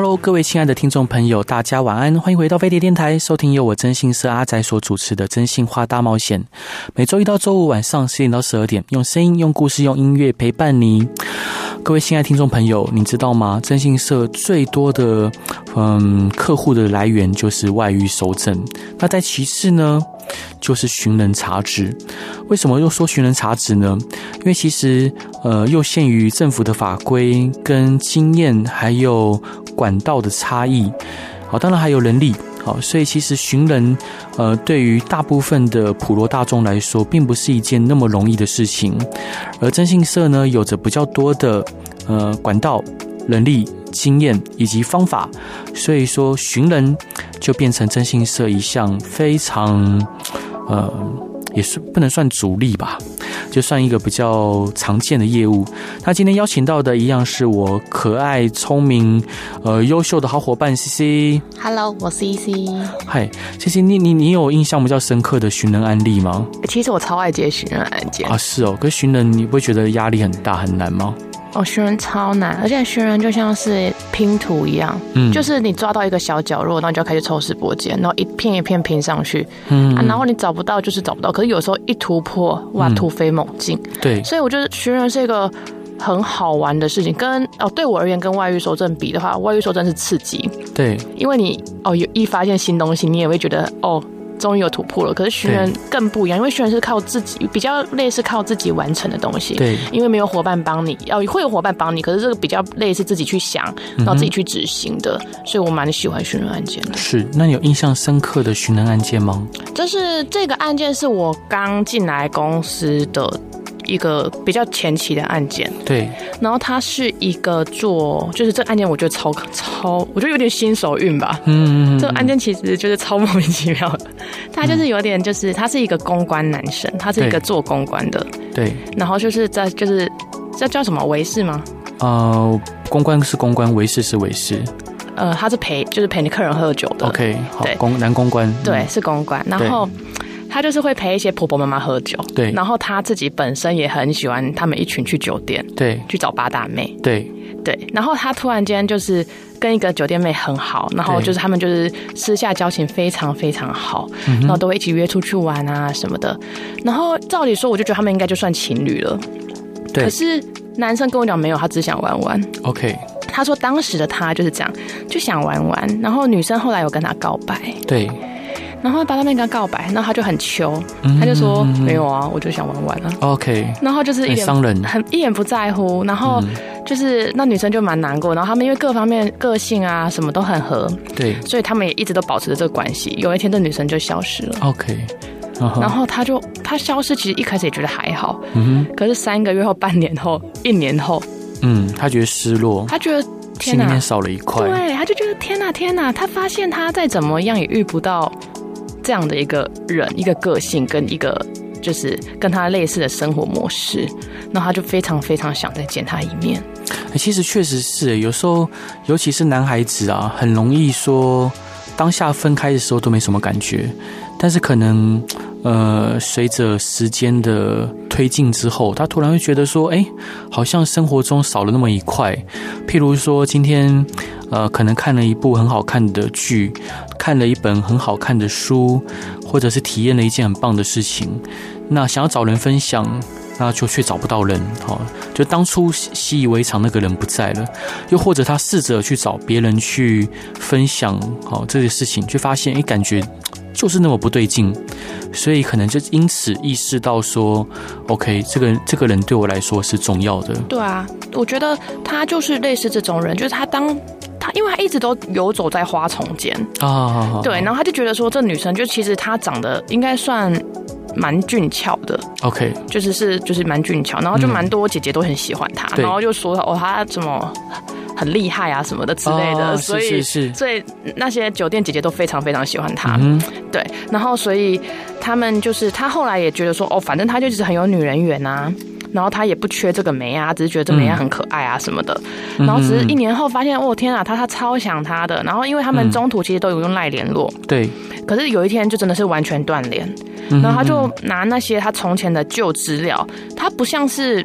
Hello，各位亲爱的听众朋友，大家晚安，欢迎回到飞碟电台，收听由我真心社阿仔所主持的《真心话大冒险》。每周一到周五晚上十点到十二点，用声音、用故事、用音乐陪伴你。各位亲爱的听众朋友，你知道吗？征信社最多的嗯客户的来源就是外遇收证，那在其次呢，就是寻人查职。为什么又说寻人查职呢？因为其实呃，又限于政府的法规跟经验，还有管道的差异，好，当然还有人力，所以其实寻人，呃，对于大部分的普罗大众来说，并不是一件那么容易的事情。而征信社呢，有着比较多的呃管道、人力、经验以及方法，所以说寻人就变成征信社一项非常呃，也是不能算主力吧。就算一个比较常见的业务。那今天邀请到的一样是我可爱、聪明、呃优秀的好伙伴 CC。Hello，我是 CC。嗨，CC，你你你有印象比较深刻的寻人案例吗？其实我超爱接寻人案件啊，是哦。可是寻人你不会觉得压力很大很难吗？哦，寻人超难，而且寻人就像是拼图一样，嗯，就是你抓到一个小角落，然后你就要开始抽丝剥茧，然后一片一片拼上去，嗯。啊，然后你找不到就是找不到，可是有时候一突破，哇，突飞猛进，嗯，对，所以我觉得寻人是一个很好玩的事情。跟哦，对我而言，跟外遇收证比的话，外遇收证是刺激，对，因为你哦有一发现新东西，你也会觉得哦。终于有突破了，可是寻人更不一样，因为寻人是靠自己，比较类似靠自己完成的东西。对，因为没有伙伴帮你，要会有伙伴帮你，可是这个比较类似自己去想，然后自己去执行的，嗯、所以我蛮喜欢寻人案件的。是，那你有印象深刻的寻人案件吗？就是这个案件是我刚进来公司的。一个比较前期的案件，对，然后他是一个做，就是这个案件我觉得超超，我觉得有点新手运吧，嗯，嗯，这个案件其实就是超莫名其妙的，他就是有点就是他是一个公关男生，他是一个做公关的，对，然后就是在就是这叫什么维士吗？呃，公关是公关，维士是维士，呃，他是陪就是陪你客人喝酒的，OK，好，对，公男公关，对，是公关，然后。他就是会陪一些婆婆妈妈喝酒，对。然后他自己本身也很喜欢他们一群去酒店，对，去找八大妹，对对。然后他突然间就是跟一个酒店妹很好，然后就是他们就是私下交情非常非常好，然后都会一起约出去玩啊什么的。然后照理说，我就觉得他们应该就算情侣了，对。可是男生跟我讲没有，他只想玩玩。OK，他说当时的他就是这样，就想玩玩。然后女生后来有跟他告白，对。然后八大妹跟他告白，然后他就很求，他就说、嗯、没有啊，我就想玩玩啊。OK，然后就是一脸伤人，很一脸不在乎。然后就是那女生就蛮难过。然后他们因为各方面个性啊什么都很合，对，所以他们也一直都保持着这个关系。有一天，这女生就消失了。OK，、uh-huh. 然后他就他消失，其实一开始也觉得还好，嗯哼。可是三个月后、半年后、一年后，嗯，他觉得失落，他觉得天哪，心里面少了一块。对，他就觉得天哪，天哪，他发现他再怎么样也遇不到。这样的一个人，一个个性跟一个就是跟他类似的生活模式，那他就非常非常想再见他一面。其实确实是，有时候尤其是男孩子啊，很容易说当下分开的时候都没什么感觉，但是可能呃随着时间的推进之后，他突然会觉得说，哎，好像生活中少了那么一块。譬如说今天呃可能看了一部很好看的剧。看了一本很好看的书，或者是体验了一件很棒的事情，那想要找人分享，那就却找不到人，好，就当初习以为常那个人不在了，又或者他试着去找别人去分享，好这些事情，却发现，哎，感觉就是那么不对劲，所以可能就因此意识到说，OK，这个这个人对我来说是重要的。对啊，我觉得他就是类似这种人，就是他当。他因为他一直都游走在花丛间啊，对，然后他就觉得说，这女生就其实她长得应该算蛮俊俏的，OK，就是是就是蛮俊俏，然后就蛮多姐姐都很喜欢她，然后就说哦，他怎么很厉害啊什么的之类的，所以是所以那些酒店姐姐都非常非常喜欢她，对，然后所以他们就是他后来也觉得说，哦，反正他就是很有女人缘啊。然后他也不缺这个梅啊，只是觉得这梅啊很可爱啊什么的。嗯、然后只是一年后发现，哦天啊，他他超想他的。然后因为他们中途其实都有用赖联络，对、嗯。可是有一天就真的是完全断联。然后他就拿那些他从前的旧资料，他不像是，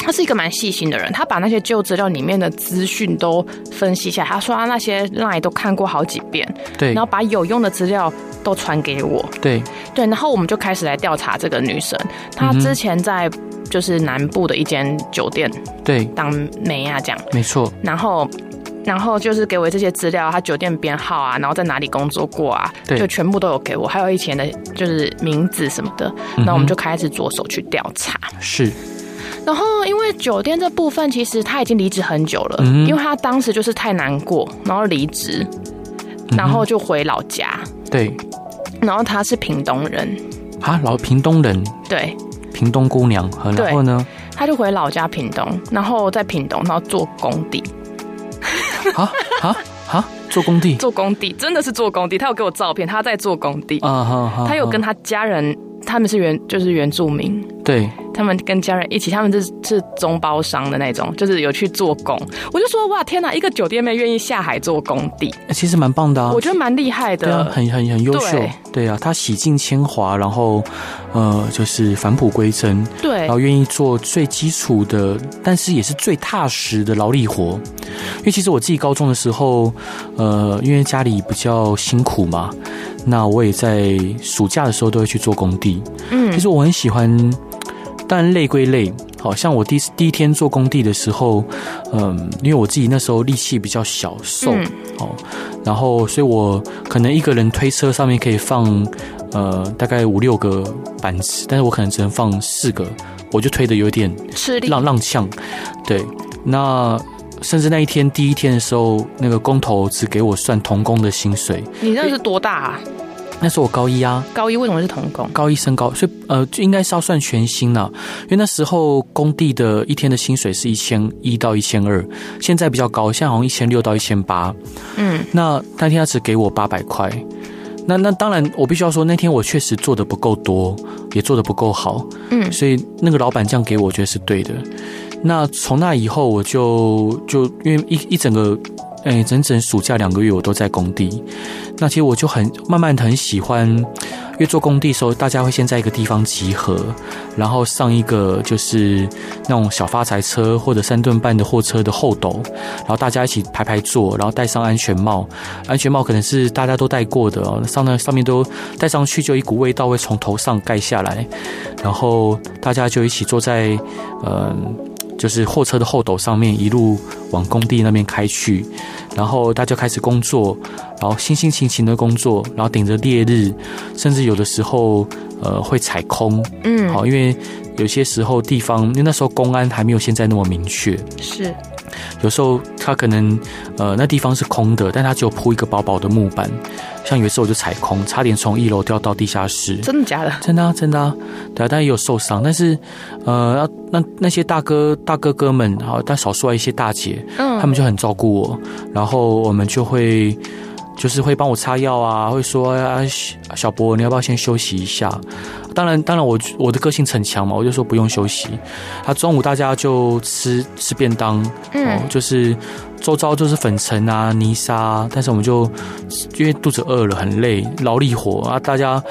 他是一个蛮细心的人，他把那些旧资料里面的资讯都分析下来。他说他那些赖都看过好几遍，对。然后把有用的资料都传给我，对对。然后我们就开始来调查这个女生，她之前在。就是南部的一间酒店，对，当美啊这样，没错。然后，然后就是给我这些资料，她酒店编号啊，然后在哪里工作过啊，对，就全部都有给我，还有以前的就是名字什么的。那、嗯、我们就开始着手去调查。是。然后，因为酒店这部分其实他已经离职很久了，嗯，因为他当时就是太难过，然后离职，然后就回老家。对。然后他是屏东人啊，老屏东人。对。屏东姑娘，然后呢？他就回老家屏东，然后在屏东，然后做工地。啊啊啊！做工地，做工地，真的是做工地。他有给我照片，他在做工地。啊哈，他有跟他家人，他们是原就是原住民。对。他们跟家人一起，他们是是中包商的那种，就是有去做工。我就说哇，天哪！一个酒店妹愿意下海做工地，其实蛮棒的啊。我觉得蛮厉害的，对啊，很很很优秀。对，对啊，他洗尽铅华，然后呃，就是返璞归真。对，然后愿意做最基础的，但是也是最踏实的劳力活。因为其实我自己高中的时候，呃，因为家里比较辛苦嘛，那我也在暑假的时候都会去做工地。嗯，其实我很喜欢。但累归累，好像我第第一天做工地的时候，嗯，因为我自己那时候力气比较小瘦，哦、嗯，然后所以我可能一个人推车上面可以放呃大概五六个板子，但是我可能只能放四个，我就推的有点吃力，踉踉跄。对，那甚至那一天第一天的时候，那个工头只给我算童工的薪水。你那是多大啊？那是我高一啊，高一为什么是童工？高一升高，所以呃，就应该是要算全薪了，因为那时候工地的一天的薪水是一千一到一千二，现在比较高，现在好像一千六到一千八。嗯，那那天他只给我八百块，那那当然我必须要说，那天我确实做的不够多，也做的不够好。嗯，所以那个老板这样给我，我觉得是对的。那从那以后，我就就因为一一整个。哎，整整暑假两个月，我都在工地。那其实我就很慢慢很喜欢，因为做工地的时候，大家会先在一个地方集合，然后上一个就是那种小发财车或者三吨半的货车的后斗，然后大家一起排排坐，然后戴上安全帽，安全帽可能是大家都戴过的哦，上那上面都戴上去，就一股味道会从头上盖下来，然后大家就一起坐在嗯。就是货车的后斗上面，一路往工地那边开去，然后大家开始工作，然后辛辛勤勤的工作，然后顶着烈日，甚至有的时候呃会踩空，嗯，好，因为有些时候地方，因为那时候公安还没有现在那么明确，是。有时候他可能，呃，那地方是空的，但他只有铺一个薄薄的木板。像有一次我就踩空，差点从一楼掉到地下室。真的假的？真的啊，真的啊。对啊，但也有受伤。但是，呃，那那些大哥大哥哥们，好，但少数啊一些大姐，嗯，他们就很照顾我，然后我们就会。就是会帮我擦药啊，会说啊，小博，你要不要先休息一下？当然，当然我，我我的个性逞强嘛，我就说不用休息。他中午大家就吃吃便当，嗯，就是周遭就是粉尘啊、泥沙，但是我们就因为肚子饿了，很累，劳力活啊，大家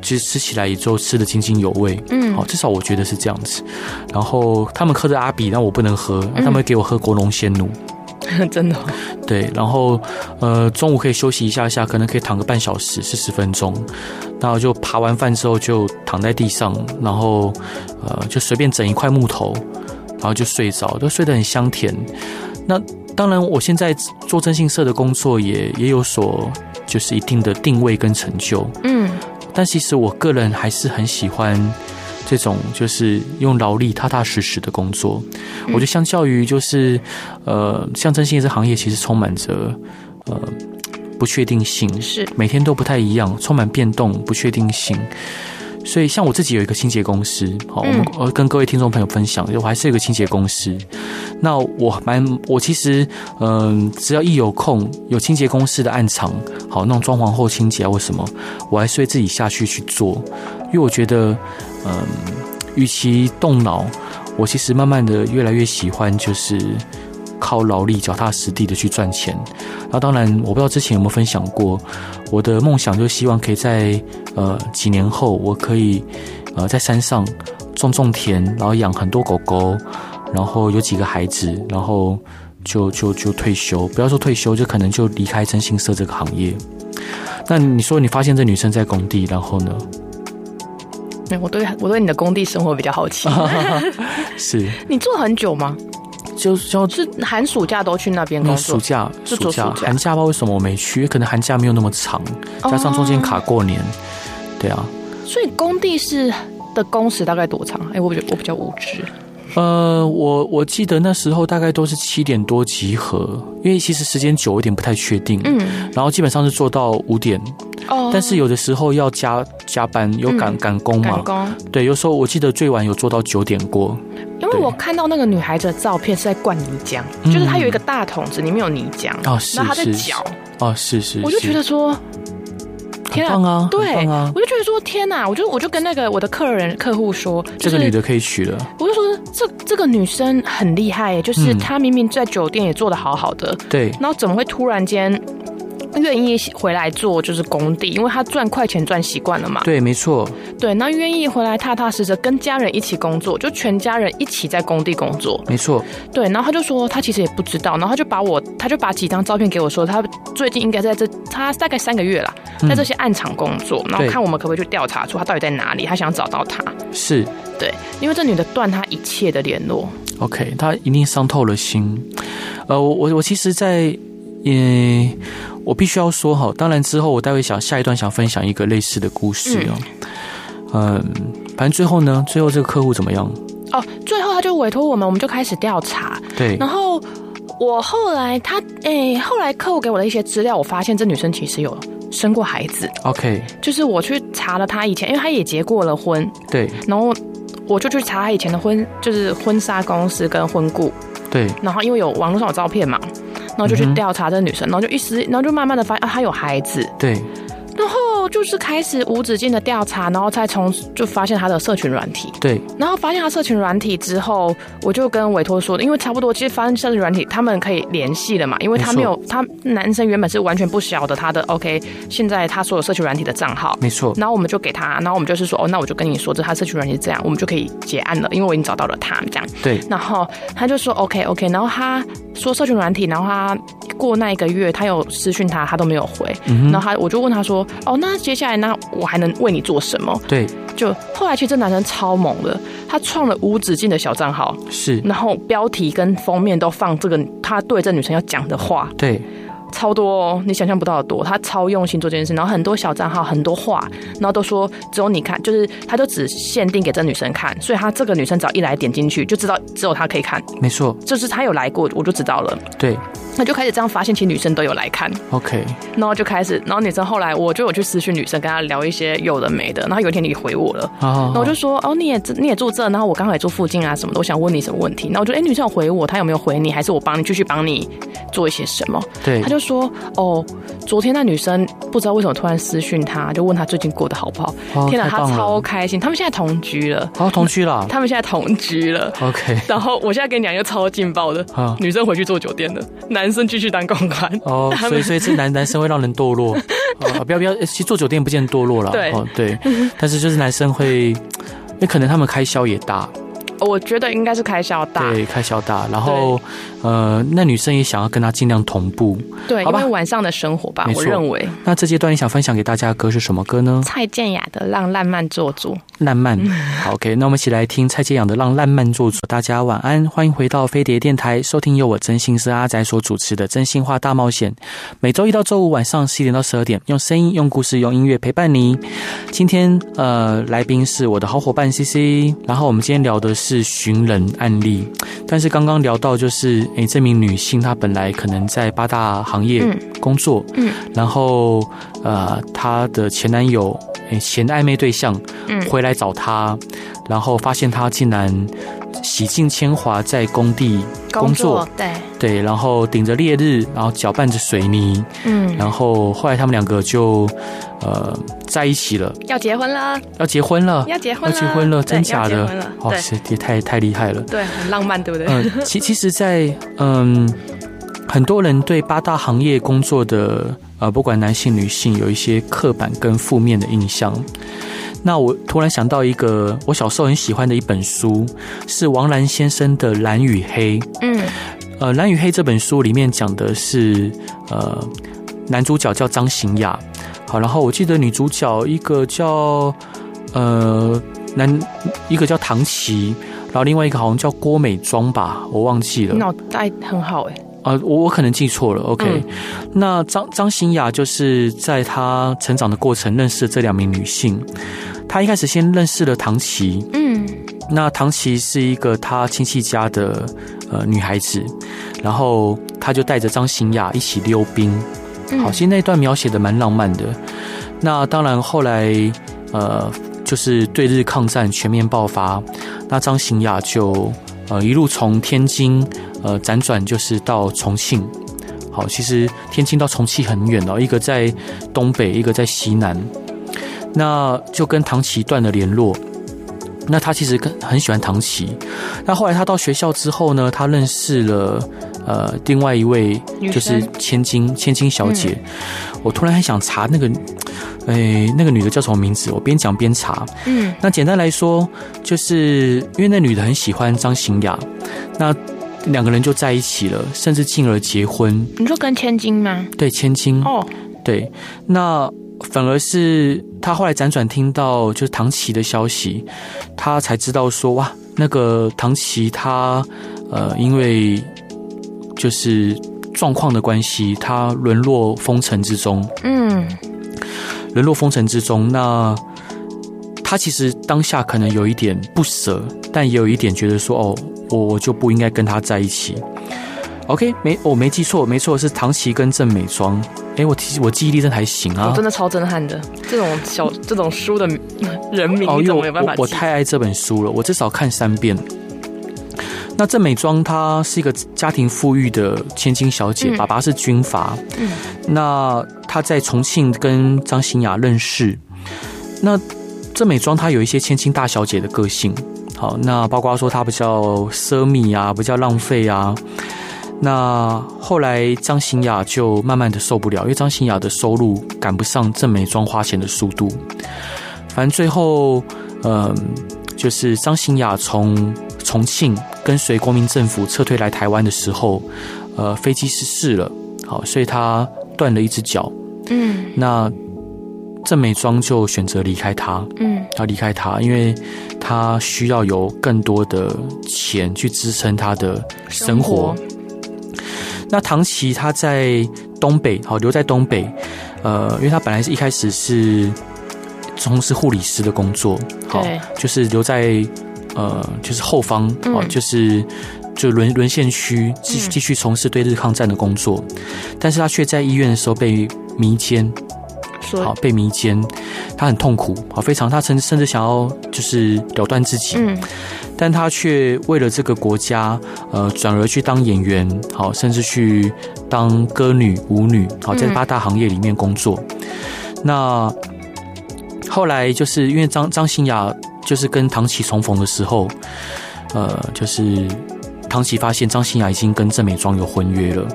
其实吃起来也就吃的津津有味，嗯，好，至少我觉得是这样子。然后他们喝着阿比，但我不能喝，他们会给我喝国龙鲜乳。真的，对，然后呃，中午可以休息一下下，可能可以躺个半小时四十分钟，然后就爬完饭之后就躺在地上，然后呃，就随便整一块木头，然后就睡着，都睡得很香甜。那当然，我现在做征信社的工作也也有所就是一定的定位跟成就，嗯，但其实我个人还是很喜欢。这种就是用劳力踏踏实实的工作，我觉得相较于就是，呃，像征信这行业，其实充满着呃不确定性，是。每天都不太一样，充满变动、不确定性。所以像我自己有一个清洁公司，好，我们我跟各位听众朋友分享，我还是有一个清洁公司。那我蛮我其实嗯，只要一有空有清洁公司的暗场，好，那种装潢后清洁啊或什么，我还是会自己下去去做，因为我觉得嗯，与其动脑，我其实慢慢的越来越喜欢就是。靠劳力、脚踏实地的去赚钱。那当然，我不知道之前有没有分享过，我的梦想就希望可以在呃几年后，我可以呃在山上种种田，然后养很多狗狗，然后有几个孩子，然后就就就退休。不要说退休，就可能就离开征信社这个行业。那你说，你发现这女生在工地，然后呢？我对我对你的工地生活比较好奇。是 你做很久吗？就就是寒暑假都去那边工作，暑假是暑假，寒假不知道为什么我没去，可能寒假没有那么长，加上中间卡过年，对啊。所以工地是的工时大概多长？哎，我比较我比较无知。呃，我我记得那时候大概都是七点多集合，因为其实时间久一点不太确定。嗯，然后基本上是做到五点。哦，但是有的时候要加加班，有赶赶工嘛？赶工。对，有时候我记得最晚有做到九点过。因为我看到那个女孩子的照片是在灌泥浆，就是她有一个大桶子，里面有泥浆，哦，是，然后她在搅，哦，是是，我就觉得说，天啊，对啊，我就觉得说，天哪，我就我就跟那个我的客人客户说，这个女的可以娶了，我就说这这个女生很厉害，就是她明明在酒店也做的好好的，对，然后怎么会突然间？愿意回来做就是工地，因为他赚快钱赚习惯了嘛。对，没错。对，那愿意回来踏踏实实跟家人一起工作，就全家人一起在工地工作。没错。对，然后他就说他其实也不知道，然后他就把我，他就把几张照片给我说，他最近应该在这，他大概三个月了，在这些暗场工作，嗯、然后看我们可不可以去调查出他到底在哪里，他想找到他。是。对，因为这女的断他一切的联络。OK，他一定伤透了心。呃，我我我其实，在。也，我必须要说哈，当然之后我待会想下一段想分享一个类似的故事哦。嗯，反正最后呢，最后这个客户怎么样？哦，最后他就委托我们，我们就开始调查。对，然后我后来他诶，后来客户给我的一些资料，我发现这女生其实有生过孩子。OK，就是我去查了她以前，因为她也结过了婚。对，然后我就去查他以前的婚，就是婚纱公司跟婚顾。对，然后因为有网络上有照片嘛。然后就去调查这个女生，然后就一时，然后就慢慢的发现啊，她有孩子。对。然后就是开始无止境的调查，然后再从就发现他的社群软体。对。然后发现他社群软体之后，我就跟委托说，因为差不多，其实发现社群软体他们可以联系了嘛，因为他没有，他男生原本是完全不晓得他的 OK，现在他所有社群软体的账号。没错。然后我们就给他，然后我们就是说，哦，那我就跟你说，这他社群软体是这样，我们就可以结案了，因为我已经找到了他这样。对。然后他就说 OK OK，然后他说社群软体，然后他过那一个月，他有私讯他，他都没有回。嗯。然后他我就问他说，哦，那接下来那我还能为你做什么？对，就后来其实这男生超猛的，他创了无止境的小账号，是，然后标题跟封面都放这个他对这女生要讲的话，对。超多哦，你想象不到的多，他超用心做这件事，然后很多小账号，很多话，然后都说只有你看，就是他就只限定给这女生看，所以他这个女生只要一来点进去，就知道只有他可以看，没错，就是他有来过，我就知道了，对，那就开始这样发现，其实女生都有来看，OK，然后就开始，然后女生后来我就有去私讯女生，跟她聊一些有的没的，然后有一天你回我了，然后我就说哦，你也你也住这，然后我刚好也住附近啊什么的，我想问你什么问题，然后我就哎、欸，女生有回我，她有没有回你，还是我帮你继续帮你做一些什么？对，他就说哦。昨天那女生不知道为什么突然私讯他，就问他最近过得好不好。哦、天哪，他超开心。他们现在同居了，哦，同居了。他们现在同居了。OK。然后我现在跟你讲一个超劲爆的，哦、女生回去做酒店了，男生继续当公关。哦，所以所以这男男生会让人堕落。哦，不要不要，其实做酒店不见得堕落了。对、哦、对，但是就是男生会，因为可能他们开销也大。我觉得应该是开销大，对，开销大。然后，呃，那女生也想要跟他尽量同步，对，好吧，因为晚上的生活吧，我认为。那这阶段你想分享给大家的歌是什么歌呢？蔡健雅的《让浪漫做主》。浪漫，好，OK。那我们一起来听蔡健雅的《让浪漫做主》。大家晚安，欢迎回到飞碟电台，收听由我真心是阿仔所主持的《真心话大冒险》。每周一到周五晚上十一点到十二点，用声音、用故事、用音乐陪伴你。今天，呃，来宾是我的好伙伴 CC。然后我们今天聊的。是寻人案例，但是刚刚聊到就是，诶，这名女性她本来可能在八大行业工作，嗯，嗯然后呃，她的前男友，诶，前暧昧对象，嗯，回回来找他，然后发现他竟然洗尽铅华在工地工作，对。对，然后顶着烈日，然后搅拌着水泥，嗯，然后后来他们两个就呃在一起了，要结婚了，要结婚了，要结婚了，要结婚了，真假的？哇塞，也太太厉害了，对，很浪漫，对不对？嗯，其其实在，在嗯。很多人对八大行业工作的呃，不管男性女性，有一些刻板跟负面的印象。那我突然想到一个我小时候很喜欢的一本书，是王兰先生的《蓝与黑》。嗯，呃，《蓝与黑》这本书里面讲的是呃，男主角叫张行雅，好，然后我记得女主角一个叫呃男一个叫唐琪，然后另外一个好像叫郭美庄吧，我忘记了。脑袋很好哎。啊，我我可能记错了。OK，嗯，那张张新雅就是在她成长的过程认识了这两名女性。她一开始先认识了唐琪，嗯，那唐琪是一个她亲戚家的呃女孩子，然后她就带着张新雅一起溜冰。好，其实那段描写的蛮浪漫的。那当然后来呃就是对日抗战全面爆发，那张新雅就呃一路从天津。呃，辗转就是到重庆。好，其实天津到重庆很远哦，一个在东北，一个在西南。那就跟唐琪断了联络。那他其实跟很喜欢唐琪。那后来他到学校之后呢，他认识了呃另外一位，就是千金千金小姐。嗯。我突然很想查那个，哎，那个女的叫什么名字？我边讲边查。嗯。那简单来说，就是因为那女的很喜欢张行雅。那两个人就在一起了，甚至进而结婚。你说跟千金吗？对，千金。哦，oh. 对，那反而是他后来辗转听到就是唐琪的消息，他才知道说哇，那个唐琪他呃，因为就是状况的关系，他沦落风尘之中。嗯，沦落风尘之中，那他其实当下可能有一点不舍，但也有一点觉得说哦。我我就不应该跟他在一起。OK，没我没记错，没错是唐琪跟郑美庄。哎，我记我记忆力真的还行啊，我真的超震撼的。这种小这种书的人名，哦，因为我我太爱这本书了，我至少看三遍。那郑美庄她是一个家庭富裕的千金小姐，嗯、爸爸是军阀。嗯，那她在重庆跟张欣雅认识。那郑美庄她有一些千金大小姐的个性。好，那包括说他比较奢靡啊，比较浪费啊。那后来张新雅就慢慢的受不了，因为张新雅的收入赶不上郑美庄花钱的速度。反正最后，嗯，就是张新雅从重庆跟随国民政府撤退来台湾的时候，呃，飞机失事了，好，所以他断了一只脚。嗯，那。郑美庄就选择离开他，嗯，要离开他，因为他需要有更多的钱去支撑他的生活。生活。那唐琪他在东北，好，留在东北，呃，因为他本来是一开始是从事护理师的工作，好，就是留在呃，就是后方，哦、嗯，就是就沦沦陷区继续继续从事对日抗战的工作，嗯、但是他却在医院的时候被迷奸。好，被迷奸，他很痛苦，好，非常，他甚甚至想要就是了断自己，嗯，但他却为了这个国家，呃，转而去当演员，好，甚至去当歌女、舞女，好，在八大行业里面工作。嗯、那后来就是因为张张馨雅就是跟唐琪重逢的时候，呃，就是唐琪发现张馨雅已经跟郑美庄有婚约了，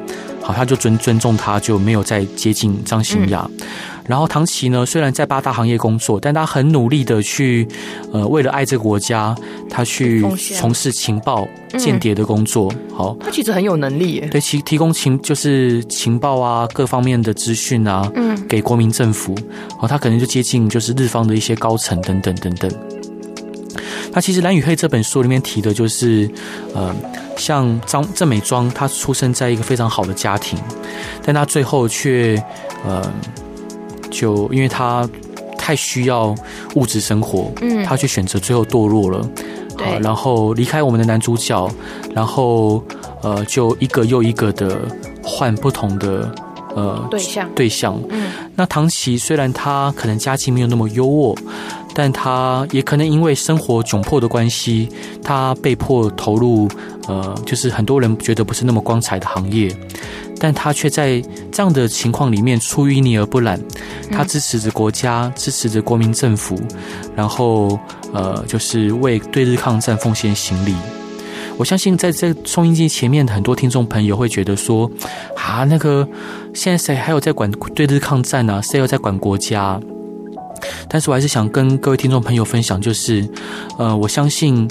好，他就尊尊重他，就没有再接近张馨雅。嗯然后唐琪呢，虽然在八大行业工作，但他很努力的去，呃，为了爱这个国家，他去从事情报间谍的工作。嗯、好，他其实很有能力耶。对，其提供情就是情报啊，各方面的资讯啊，嗯，给国民政府。好，他可能就接近就是日方的一些高层等等等等。那其实《蓝与黑》这本书里面提的就是，呃，像张郑美庄，她出生在一个非常好的家庭，但她最后却，呃。就因为他太需要物质生活，嗯，他却选择最后堕落了，对，然后离开我们的男主角，然后呃，就一个又一个的换不同的呃对象。对象，嗯，那唐琪虽然他可能家境没有那么优渥，但他也可能因为生活窘迫的关系，他被迫投入呃，就是很多人觉得不是那么光彩的行业，但他却在这样的情况里面出淤泥而不染，他支持着国家，支持着国民政府，然后呃，就是为对日抗战奉献行力。我相信在这收音机前面的很多听众朋友会觉得说，啊，那个现在谁还有在管对日抗战啊？谁有在管国家？但是我还是想跟各位听众朋友分享，就是，呃，我相信，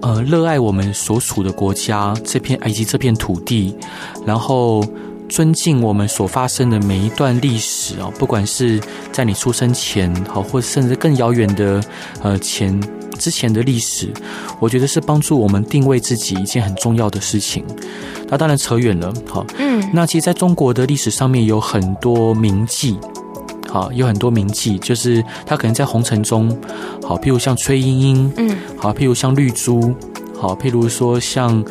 呃，热爱我们所处的国家这片以及这片土地，然后尊敬我们所发生的每一段历史啊，不管是在你出生前，好，或者甚至更遥远的呃前。之前的历史，我觉得是帮助我们定位自己一件很重要的事情。那当然扯远了，好，嗯，那其实在中国的历史上面有很多名妓，好，有很多名妓，就是他可能在红尘中，好，譬如像崔莺莺，嗯，好，譬如像绿珠，好，譬如说像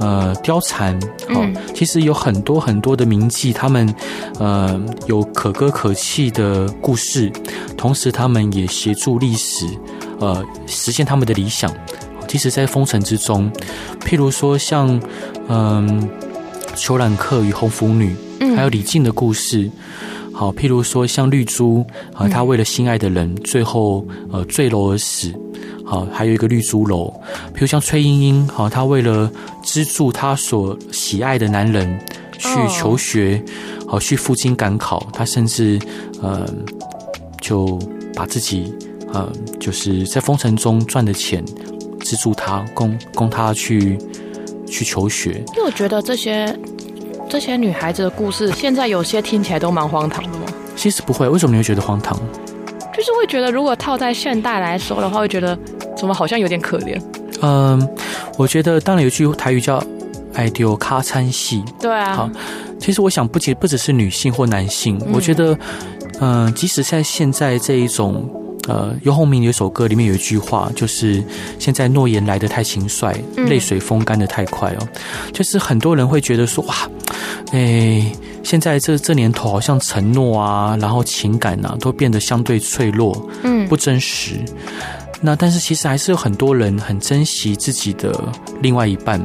呃貂蝉，好，其实有很多很多的名妓，他们呃有可歌可泣的故事，同时他们也协助历史。呃，实现他们的理想，其实在风尘之中，譬如说像，嗯，虬髯客与红拂女，还有李靖的故事，好，譬如说像绿珠啊，他为了心爱的人，最后呃坠楼而死，好，还有一个绿珠楼，譬如像崔莺莺，好，她为了资助她所喜爱的男人去求学，好，去赴京赶考，她甚至呃就把自己。呃，就是在风尘中赚的钱，资助他，供供他去去求学。因为我觉得这些这些女孩子的故事，现在有些听起来都蛮荒唐的吗？其实不会，为什么你会觉得荒唐？就是会觉得，如果套在现代来说的话，会觉得怎么好像有点可怜。嗯，我觉得当然有句台语叫“爱丢咖餐戏”。对啊。好，其实我想不仅不只是女性或男性，嗯、我觉得，嗯、呃，即使在现在这一种。呃，游鸿明有一首歌，里面有一句话，就是现在诺言来得太轻率，泪水风干得太快哦。就是很多人会觉得说，哇，哎，现在这这年头，好像承诺啊，然后情感啊，都变得相对脆弱，嗯，不真实。那但是其实还是有很多人很珍惜自己的另外一半，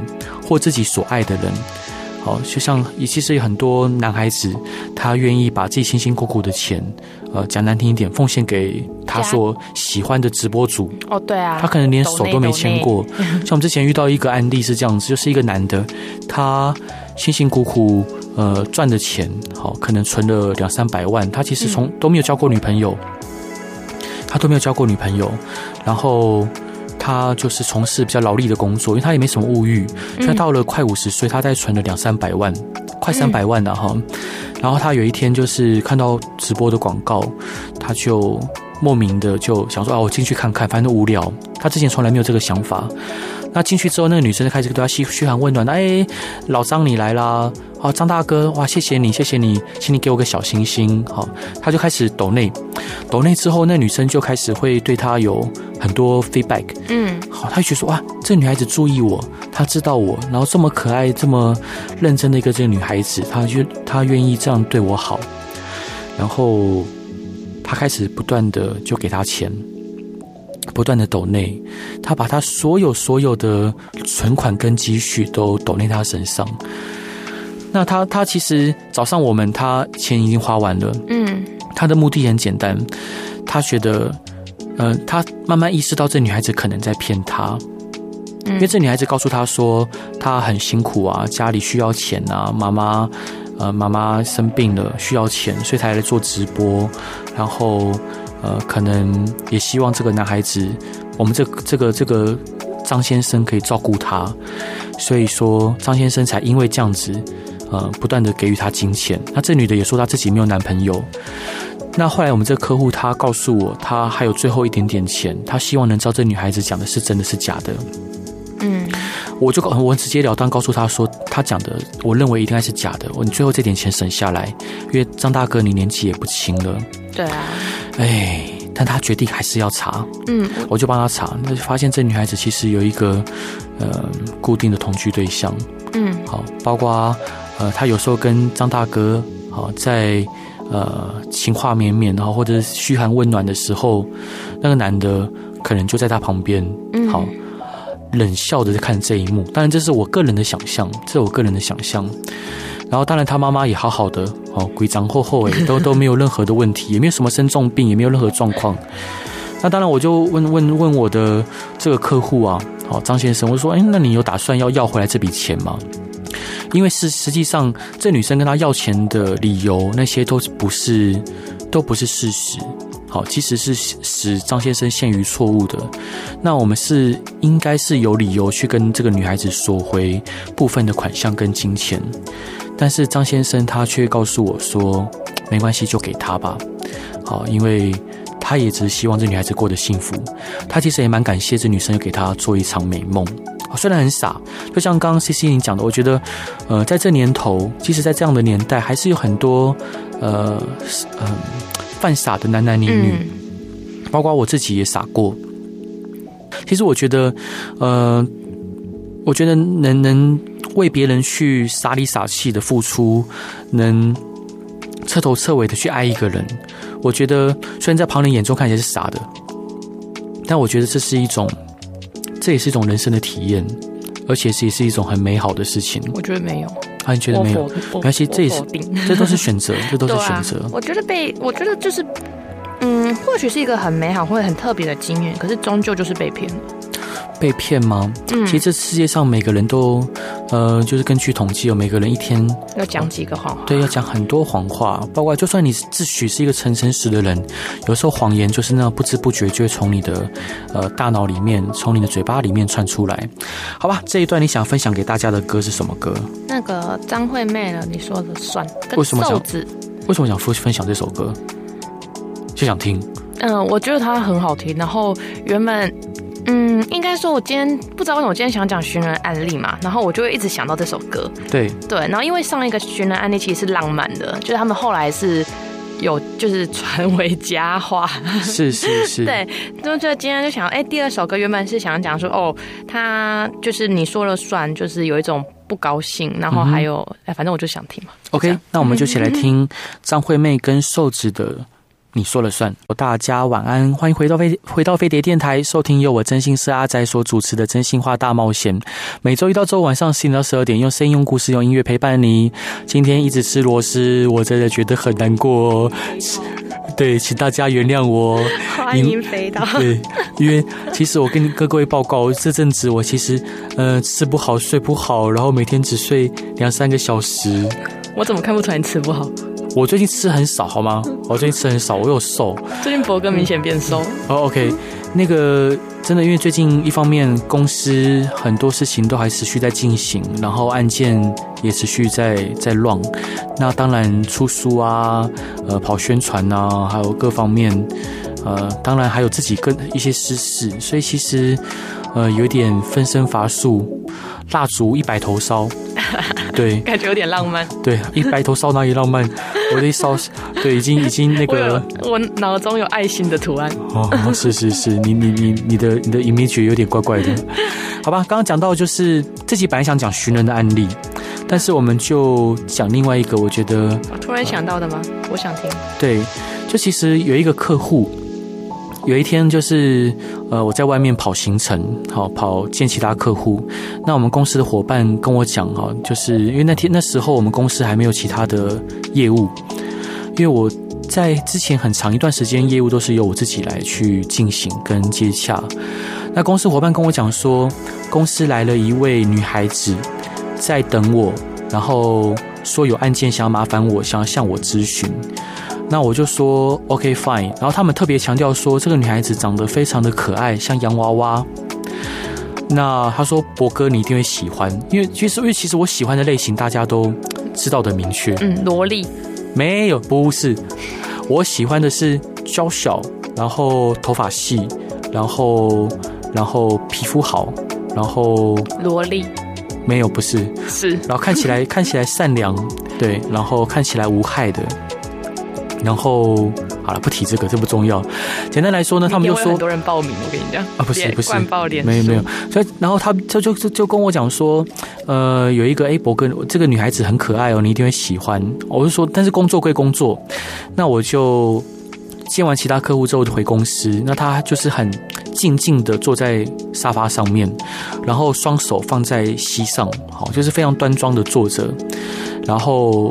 或自己所爱的人。好，就像也其实有很多男孩子，他愿意把自己辛辛苦苦的钱，呃，讲难听一点，奉献给他所喜欢的直播主。哦，对啊，他可能连手都没牵过。像我们之前遇到一个案例是这样子，就是一个男的，他辛辛苦苦呃赚的钱，好，可能存了两三百万，他其实从都没有交过女朋友，他都没有交过女朋友，然后。他就是从事比较劳力的工作，因为他也没什么物欲。他到了快五十岁，他才存了两三百万，快三百万了哈。然后他有一天就是看到直播的广告，他就莫名的就想说：“啊，我进去看看，反正无聊。”他之前从来没有这个想法。那进去之后，那个女生就开始对他嘘嘘寒问暖：“哎，老张你来啦！哦，张大哥，哇，谢谢你，谢谢你，请你给我个小心心。”好，他就开始抖内，抖内之后，那女生就开始会对他有很多 feedback。嗯，好，他就觉得说：“哇，这女孩子注意我，她知道我，然后这么可爱、这么认真的一个这个女孩子，她就她愿意这样对我好。”然后他开始不断的就给她钱。不断的抖内，他把他所有所有的存款跟积蓄都抖内他身上。那他他其实早上我们他钱已经花完了，嗯，他的目的很简单，他觉得，呃，他慢慢意识到这女孩子可能在骗他，因为这女孩子告诉他说，她很辛苦啊，家里需要钱啊，妈妈，呃，妈妈生病了需要钱，所以才来做直播，然后。呃，可能也希望这个男孩子，我们这这个这个张先生可以照顾他，所以说张先生才因为这样子，呃，不断的给予她金钱。那这女的也说她自己没有男朋友。那后来我们这个客户他告诉我，他还有最后一点点钱，他希望能知道这女孩子讲的是真的是假的。嗯，我就我直截了当告诉他说，他讲的我认为一定还是假的。我你最后这点钱省下来，因为张大哥你年纪也不轻了。对啊，哎，但他决定还是要查，嗯，我就帮他查，那就发现这女孩子其实有一个呃固定的同居对象，嗯，好，包括呃，他有时候跟张大哥好在呃情话绵绵，然后或者是嘘寒问暖的时候，那个男的可能就在他旁边，好冷笑着在看这一幕。当然，这是我个人的想象，这是我个人的想象。然后，当然他妈妈也好好的，哦，规章厚厚诶，都 都没有任何的问题，也没有什么生重病，也没有任何状况。那当然，我就问问问我的这个客户啊，好，张先生，我说，哎，那你有打算要要回来这笔钱吗？因为是实际上，这女生跟他要钱的理由，那些都不是都不是事实。好，其实是使张先生陷于错误的。那我们是应该是有理由去跟这个女孩子索回部分的款项跟金钱，但是张先生他却告诉我说，没关系，就给他吧。好，因为。他也只是希望这女孩子过得幸福，他其实也蛮感谢这女生又给他做一场美梦。虽然很傻，就像刚刚 CC 你讲的，我觉得，呃，在这年头，即使在这样的年代，还是有很多呃嗯、呃、犯傻的男男女女，包括我自己也傻过。其实我觉得，呃，我觉得能能为别人去傻里傻气的付出，能彻头彻尾的去爱一个人。我觉得，虽然在旁人眼中看起来是傻的，但我觉得这是一种，这也是一种人生的体验，而且是也是一种很美好的事情。我觉得没有，啊，你觉得没有？没关系，这也是，这都是选择，这都是选择。我觉得被，我觉得就是，嗯，或许是一个很美好或者很特别的经验，可是终究就是被骗了。被骗吗？嗯，其实这世界上每个人都，呃，就是根据统计，有每个人一天要讲几个谎话。对，要讲很多谎话，包括就算你自诩是一个诚诚实的人，有时候谎言就是那样不知不觉就会从你的呃大脑里面，从你的嘴巴里面窜出来。好吧，这一段你想分享给大家的歌是什么歌？那个张惠妹了，你说的算。为什么想？为什么想分分享这首歌？就想听。嗯，我觉得它很好听，然后原本。嗯，应该说，我今天不知道为什么我今天想讲寻人案例嘛，然后我就会一直想到这首歌。对对，然后因为上一个寻人案例其实是浪漫的，就是他们后来是有就是传为佳话。是是是。对，就就今天就想，哎，第二首歌原本是想讲说，哦，他就是你说了算，就是有一种不高兴，然后还有，哎、嗯，反正我就想听嘛。OK，那我们就一起来听张惠妹跟瘦子的。你说了算，大家晚安，欢迎回到飞回到飞碟电台，收听由我真心是阿仔所主持的真心话大冒险。每周一到周五晚上十点到十二点，用声音、用故事、用音乐陪伴你。今天一直吃螺丝，我真的觉得很难过。对，请大家原谅我。欢迎飞到。对，因为其实我跟各各位报告，这阵子我其实呃吃不好，睡不好，然后每天只睡两三个小时。我怎么看不出来你吃不好？我最近吃很少，好吗？我最近吃很少，我又瘦。最近博哥明显变瘦。哦，OK，那个真的，因为最近一方面公司很多事情都还持续在进行，然后案件也持续在在 run。那当然出书啊，呃，跑宣传啊，还有各方面，呃，当然还有自己跟一些私事，所以其实呃有点分身乏术，蜡烛一百头烧。对，感觉有点浪漫。对，一白头烧哪里浪漫？我的烧，对，已经已经那个，我，我脑中有爱心的图案。哦，是是是，你你你你的你的 image 有点怪怪的，好吧？刚刚讲到就是这集本来想讲寻人的案例，但是我们就讲另外一个，我觉得我突然想到的吗？我想听。对，就其实有一个客户。有一天，就是呃，我在外面跑行程，好跑见其他客户。那我们公司的伙伴跟我讲哈，就是因为那天那时候我们公司还没有其他的业务，因为我在之前很长一段时间业务都是由我自己来去进行跟接洽。那公司伙伴跟我讲说，公司来了一位女孩子在等我，然后说有案件想要麻烦我，想要向我咨询。那我就说 OK fine，然后他们特别强调说这个女孩子长得非常的可爱，像洋娃娃。那他说博哥你一定会喜欢，因为其实因为其实我喜欢的类型大家都知道的明确。嗯，萝莉。没有，不是，我喜欢的是娇小，然后头发细，然后然后皮肤好，然后萝莉。没有，不是，是，然后看起来看起来善良，对，然后看起来无害的。然后好了，不提这个，这不重要。简单来说呢，他们就说很多人报名，我跟你讲啊，不是不是，报脸，没有没有。所以然后他就就就就跟我讲说，呃，有一个哎，伯哥，这个女孩子很可爱哦，你一定会喜欢。我就说，但是工作归工作，那我就见完其他客户之后就回公司。那他就是很静静的坐在沙发上面，然后双手放在膝上，好，就是非常端庄的坐着，然后。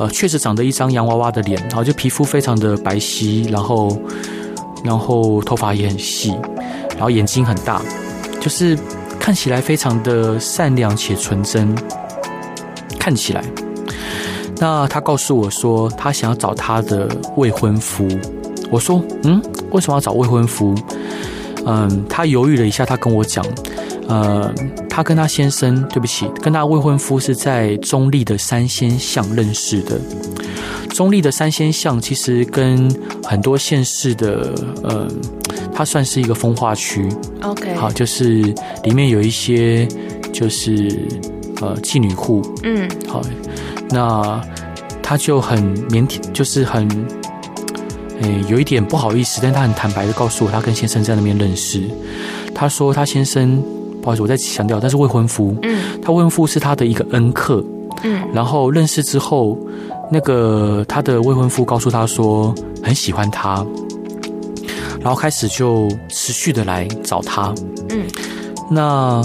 呃，确实长得一张洋娃娃的脸，然后就皮肤非常的白皙，然后，然后头发也很细，然后眼睛很大，就是看起来非常的善良且纯真。看起来，那他告诉我说，他想要找他的未婚夫。我说，嗯，为什么要找未婚夫？嗯，他犹豫了一下，他跟我讲。呃，她跟她先生，对不起，跟她未婚夫是在中立的三仙巷认识的。中立的三仙巷其实跟很多县市的，呃，它算是一个风化区。OK，好，就是里面有一些就是呃妓女户。嗯，好，那他就很腼腆，就是很，诶，有一点不好意思，但他很坦白的告诉我，他跟先生在那边认识。他说他先生。不好意思，我再强调，但是未婚夫。嗯，他未婚夫是他的一个恩客。嗯，然后认识之后，那个他的未婚夫告诉他说很喜欢他，然后开始就持续的来找他。嗯，那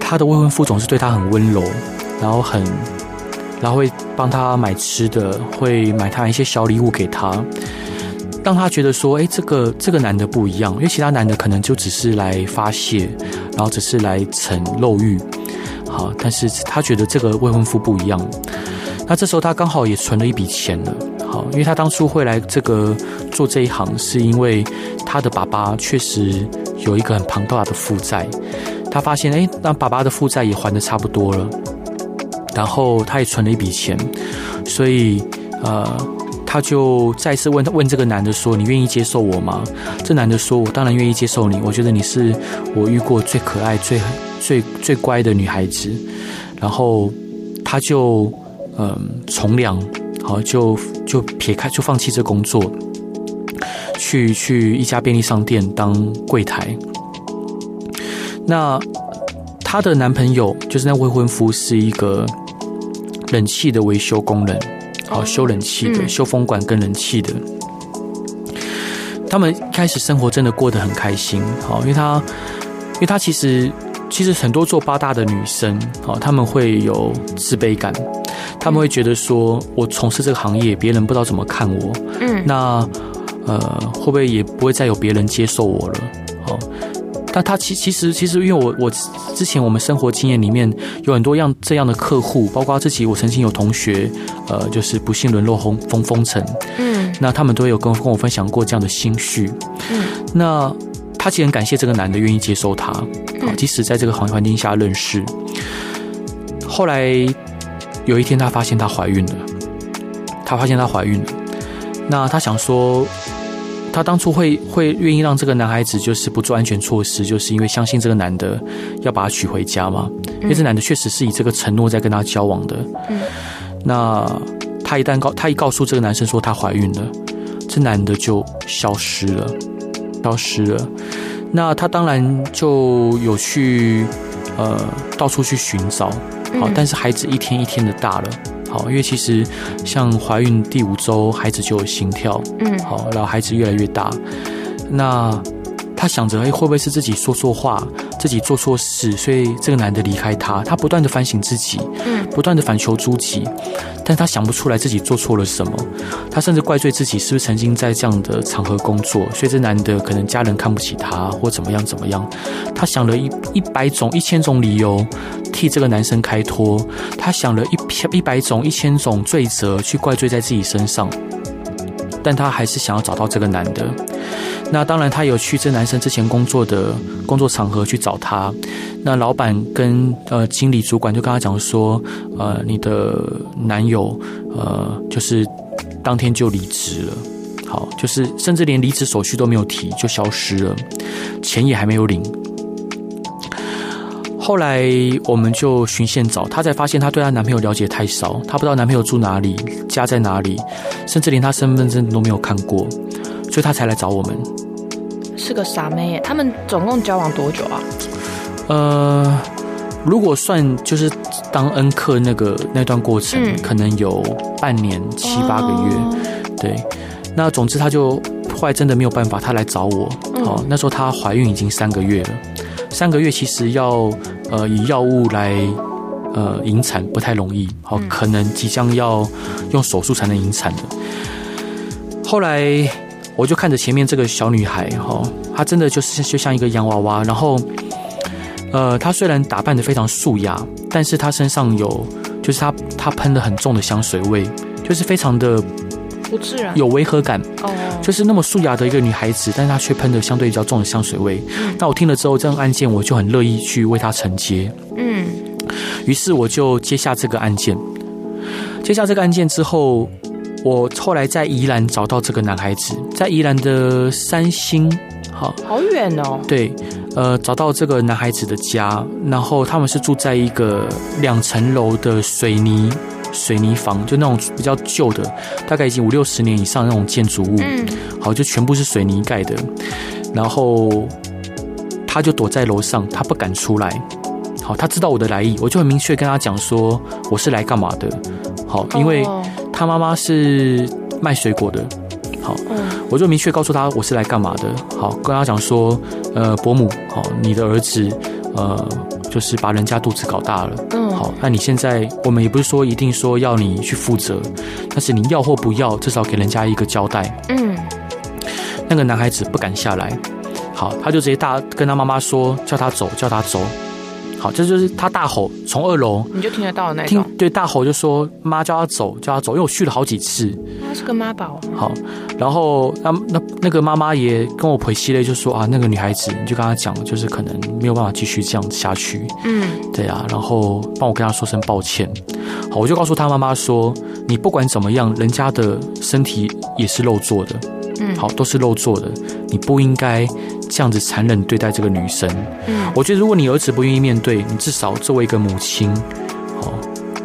他的未婚夫总是对他很温柔，然后很，然后会帮他买吃的，会买他一些小礼物给他。当他觉得说，哎，这个这个男的不一样，因为其他男的可能就只是来发泄，然后只是来逞肉欲，好，但是他觉得这个未婚夫不一样。那这时候他刚好也存了一笔钱了，好，因为他当初会来这个做这一行，是因为他的爸爸确实有一个很庞大的负债，他发现，哎，那爸爸的负债也还的差不多了，然后他也存了一笔钱，所以，呃。他就再次问问这个男的说：“你愿意接受我吗？”这男的说：“我当然愿意接受你。我觉得你是我遇过最可爱、最最最乖的女孩子。”然后他就嗯从良，好就就撇开就放弃这工作，去去一家便利商店当柜台。那她的男朋友就是那未婚夫，是一个冷气的维修工人。好，修冷气的，修风管跟冷气的，他们一开始生活真的过得很开心。好，因为他，因为他其实其实很多做八大的女生，好，他们会有自卑感，他们会觉得说，我从事这个行业，别人不知道怎么看我，嗯，那呃，会不会也不会再有别人接受我了？好。那他其其实其实，因为我我之前我们生活经验里面有很多样这样的客户，包括自己，我曾经有同学，呃，就是不幸沦落风风风尘，嗯，那他们都有跟跟我分享过这样的心绪，嗯，那他其实很感谢这个男的愿意接受他，啊，即使在这个环环境下认识，后来有一天他发现他怀孕了，他发现他怀孕了，那他想说。他当初会会愿意让这个男孩子就是不做安全措施，就是因为相信这个男的要把他娶回家嘛。因为这男的确实是以这个承诺在跟他交往的。那他一旦告他一告诉这个男生说她怀孕了，这男的就消失了，消失了。那他当然就有去呃到处去寻找，好，但是孩子一天一天的大了。好，因为其实像怀孕第五周，孩子就有心跳，嗯，好，然后孩子越来越大，那他想着，哎，会不会是自己说错话，自己做错事，所以这个男的离开他？他不断的反省自己，嗯，不断的反求诸己，但他想不出来自己做错了什么，他甚至怪罪自己是不是曾经在这样的场合工作，所以这男的可能家人看不起他，或怎么样怎么样，他想了一一百种、一千种理由。替这个男生开脱，他想了一千一百种、一千种罪责去怪罪在自己身上，但他还是想要找到这个男的。那当然，他有去这男生之前工作的工作场合去找他。那老板跟呃经理主管就跟他讲说，呃，你的男友呃就是当天就离职了，好，就是甚至连离职手续都没有提就消失了，钱也还没有领。后来我们就循线找，她才发现她对她男朋友了解太少，她不知道男朋友住哪里，家在哪里，甚至连她身份证都没有看过，所以她才来找我们。是个傻妹耶！他们总共交往多久啊？呃，如果算就是当恩客那个那段过程，嗯、可能有半年七八个月。哦、对，那总之她就后来真的没有办法，她来找我。好、嗯，那时候她怀孕已经三个月了。三个月其实要呃以药物来呃引产不太容易，好，可能即将要用手术才能引产的。后来我就看着前面这个小女孩哈，她真的就是就像一个洋娃娃，然后呃她虽然打扮的非常素雅，但是她身上有就是她她喷了很重的香水味，就是非常的。不自然，有违和感哦，就是那么素雅的一个女孩子，但是她却喷的相对比较重的香水味。那我听了之后，这个案件我就很乐意去为她承接。嗯，于是我就接下这个案件。接下这个案件之后，我后来在宜兰找到这个男孩子，在宜兰的三星，好，好远哦。对，呃，找到这个男孩子的家，然后他们是住在一个两层楼的水泥。水泥房就那种比较旧的，大概已经五六十年以上那种建筑物，嗯，好，就全部是水泥盖的。然后他就躲在楼上，他不敢出来。好，他知道我的来意，我就很明确跟他讲说我是来干嘛的。好，因为他妈妈是卖水果的。好，我就明确告诉他我是来干嘛的。好，跟他讲说，呃，伯母，好，你的儿子，呃。就是把人家肚子搞大了，嗯，好，那你现在我们也不是说一定说要你去负责，但是你要或不要，至少给人家一个交代，嗯。那个男孩子不敢下来，好，他就直接大跟他妈妈说，叫他走，叫他走。好，这就是他大吼，从二楼你就听得到的那种。听对大吼就说妈叫他走，叫他走，因为我去了好几次。他是个妈宝。好，然后那那那个妈妈也跟我陪戏了，就说啊，那个女孩子你就跟他讲，就是可能没有办法继续这样下去。嗯，对啊，然后帮我跟他说声抱歉。好，我就告诉他妈妈说，你不管怎么样，人家的身体也是肉做的。嗯，好，都是肉做的，你不应该这样子残忍对待这个女生。嗯，我觉得如果你儿子不愿意面对，你至少作为一个母亲，好，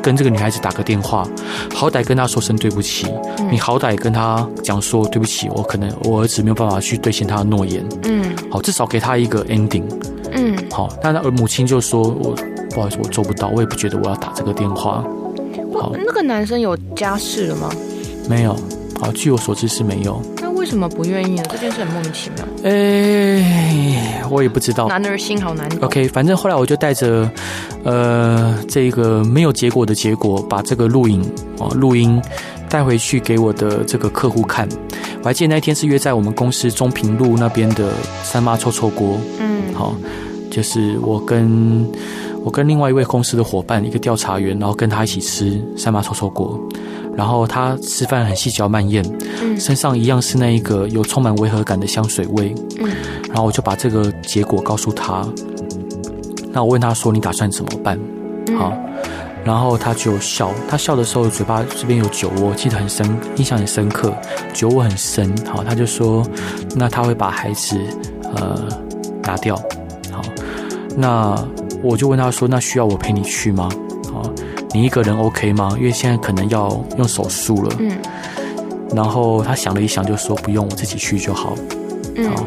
跟这个女孩子打个电话，好歹跟她说声对不起。嗯，你好歹跟她讲说对不起，我可能我儿子没有办法去兑现他的诺言。嗯，好，至少给他一个 ending。嗯，好，但而母亲就说我不好意思，我做不到，我也不觉得我要打这个电话。好，那个男生有家室了吗？没有。好，据我所知是没有。为什么不愿意呢？这件事很莫名其妙。哎、欸，我也不知道。男儿心好难。OK，反正后来我就带着呃这个没有结果的结果，把这个录影哦录音带回去给我的这个客户看。我还记得那天是约在我们公司中平路那边的三妈臭臭锅。嗯，好，就是我跟我跟另外一位公司的伙伴，一个调查员，然后跟他一起吃三妈臭臭锅。然后他吃饭很细嚼慢咽，嗯，身上一样是那一个有充满违和感的香水味，嗯，然后我就把这个结果告诉他，那我问他说：“你打算怎么办？”好，然后他就笑，他笑的时候嘴巴这边有酒窝，记得很深，印象很深刻，酒窝很深。好，他就说：“那他会把孩子呃拿掉。”好，那我就问他说：“那需要我陪你去吗？”你一个人 OK 吗？因为现在可能要用手术了。嗯。然后他想了一想，就说不用，我自己去就好。嗯。好。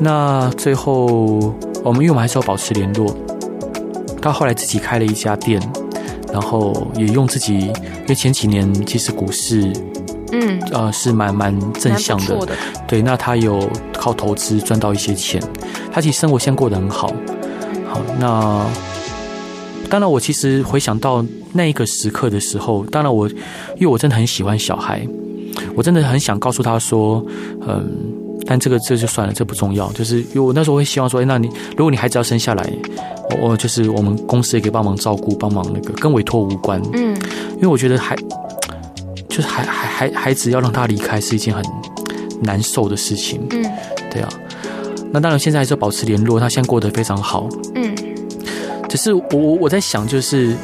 那最后我们因为我们还是要保持联络。他后来自己开了一家店，然后也用自己，因为前几年其实股市，嗯，呃，是蛮蛮正向的。的对，那他有靠投资赚到一些钱，他其实生活现在过得很好。好，那。当然，我其实回想到那一个时刻的时候，当然我，因为我真的很喜欢小孩，我真的很想告诉他说，嗯，但这个这就算了，这不重要。就是因为我那时候会希望说，哎，那你如果你孩子要生下来，我我就是我们公司也可以帮忙照顾，帮忙那个跟委托无关。嗯，因为我觉得孩就是孩孩孩孩子要让他离开是一件很难受的事情。嗯，对啊。那当然现在还是要保持联络，他现在过得非常好。嗯。只是我我我在想，就是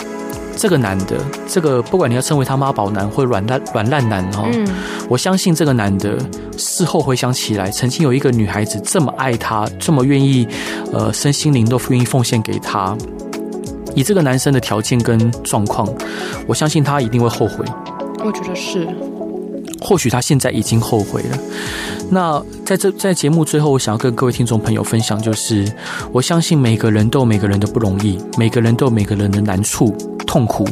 这个男的，这个不管你要称为他妈宝男或软烂软烂男哈，嗯、我相信这个男的事后回想起来，曾经有一个女孩子这么爱他，这么愿意，呃，身心灵都愿意奉献给他。以这个男生的条件跟状况，我相信他一定会后悔。我觉得是。或许他现在已经后悔了。那在这在节目最后，我想要跟各位听众朋友分享，就是我相信每个人都有每个人的不容易，每个人都有每个人的难处、痛苦。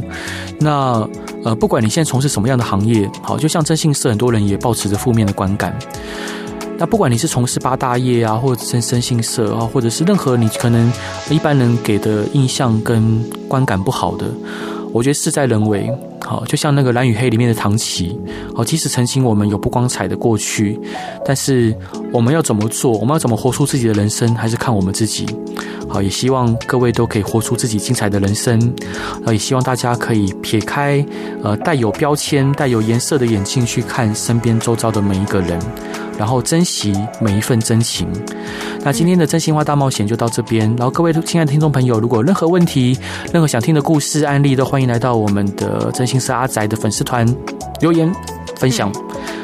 那呃，不管你现在从事什么样的行业，好，就像征信社，很多人也抱持着负面的观感。那不管你是从事八大业啊，或者征征信社啊，或者是任何你可能一般人给的印象跟观感不好的。我觉得事在人为，好，就像那个《蓝与黑》里面的唐琪，好，即使曾经我们有不光彩的过去，但是我们要怎么做，我们要怎么活出自己的人生，还是看我们自己。好，也希望各位都可以活出自己精彩的人生，好，也希望大家可以撇开呃带有标签、带有颜色的眼镜去看身边周遭的每一个人。然后珍惜每一份真情。那今天的真心话大冒险就到这边。然后各位亲爱的听众朋友，如果有任何问题、任何想听的故事、案例，都欢迎来到我们的真心是阿宅的粉丝团留言分享。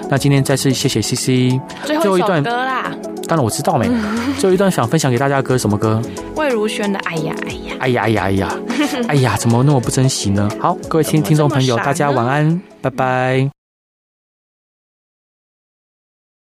那今天再次谢谢 CC。最后一段歌啦。当然我知道没。最后一段想分享给大家的歌什么歌？魏如萱的哎呀哎呀哎呀哎呀哎呀 哎呀，怎么那么不珍惜呢？好，各位听听众朋友，大家晚安，拜拜。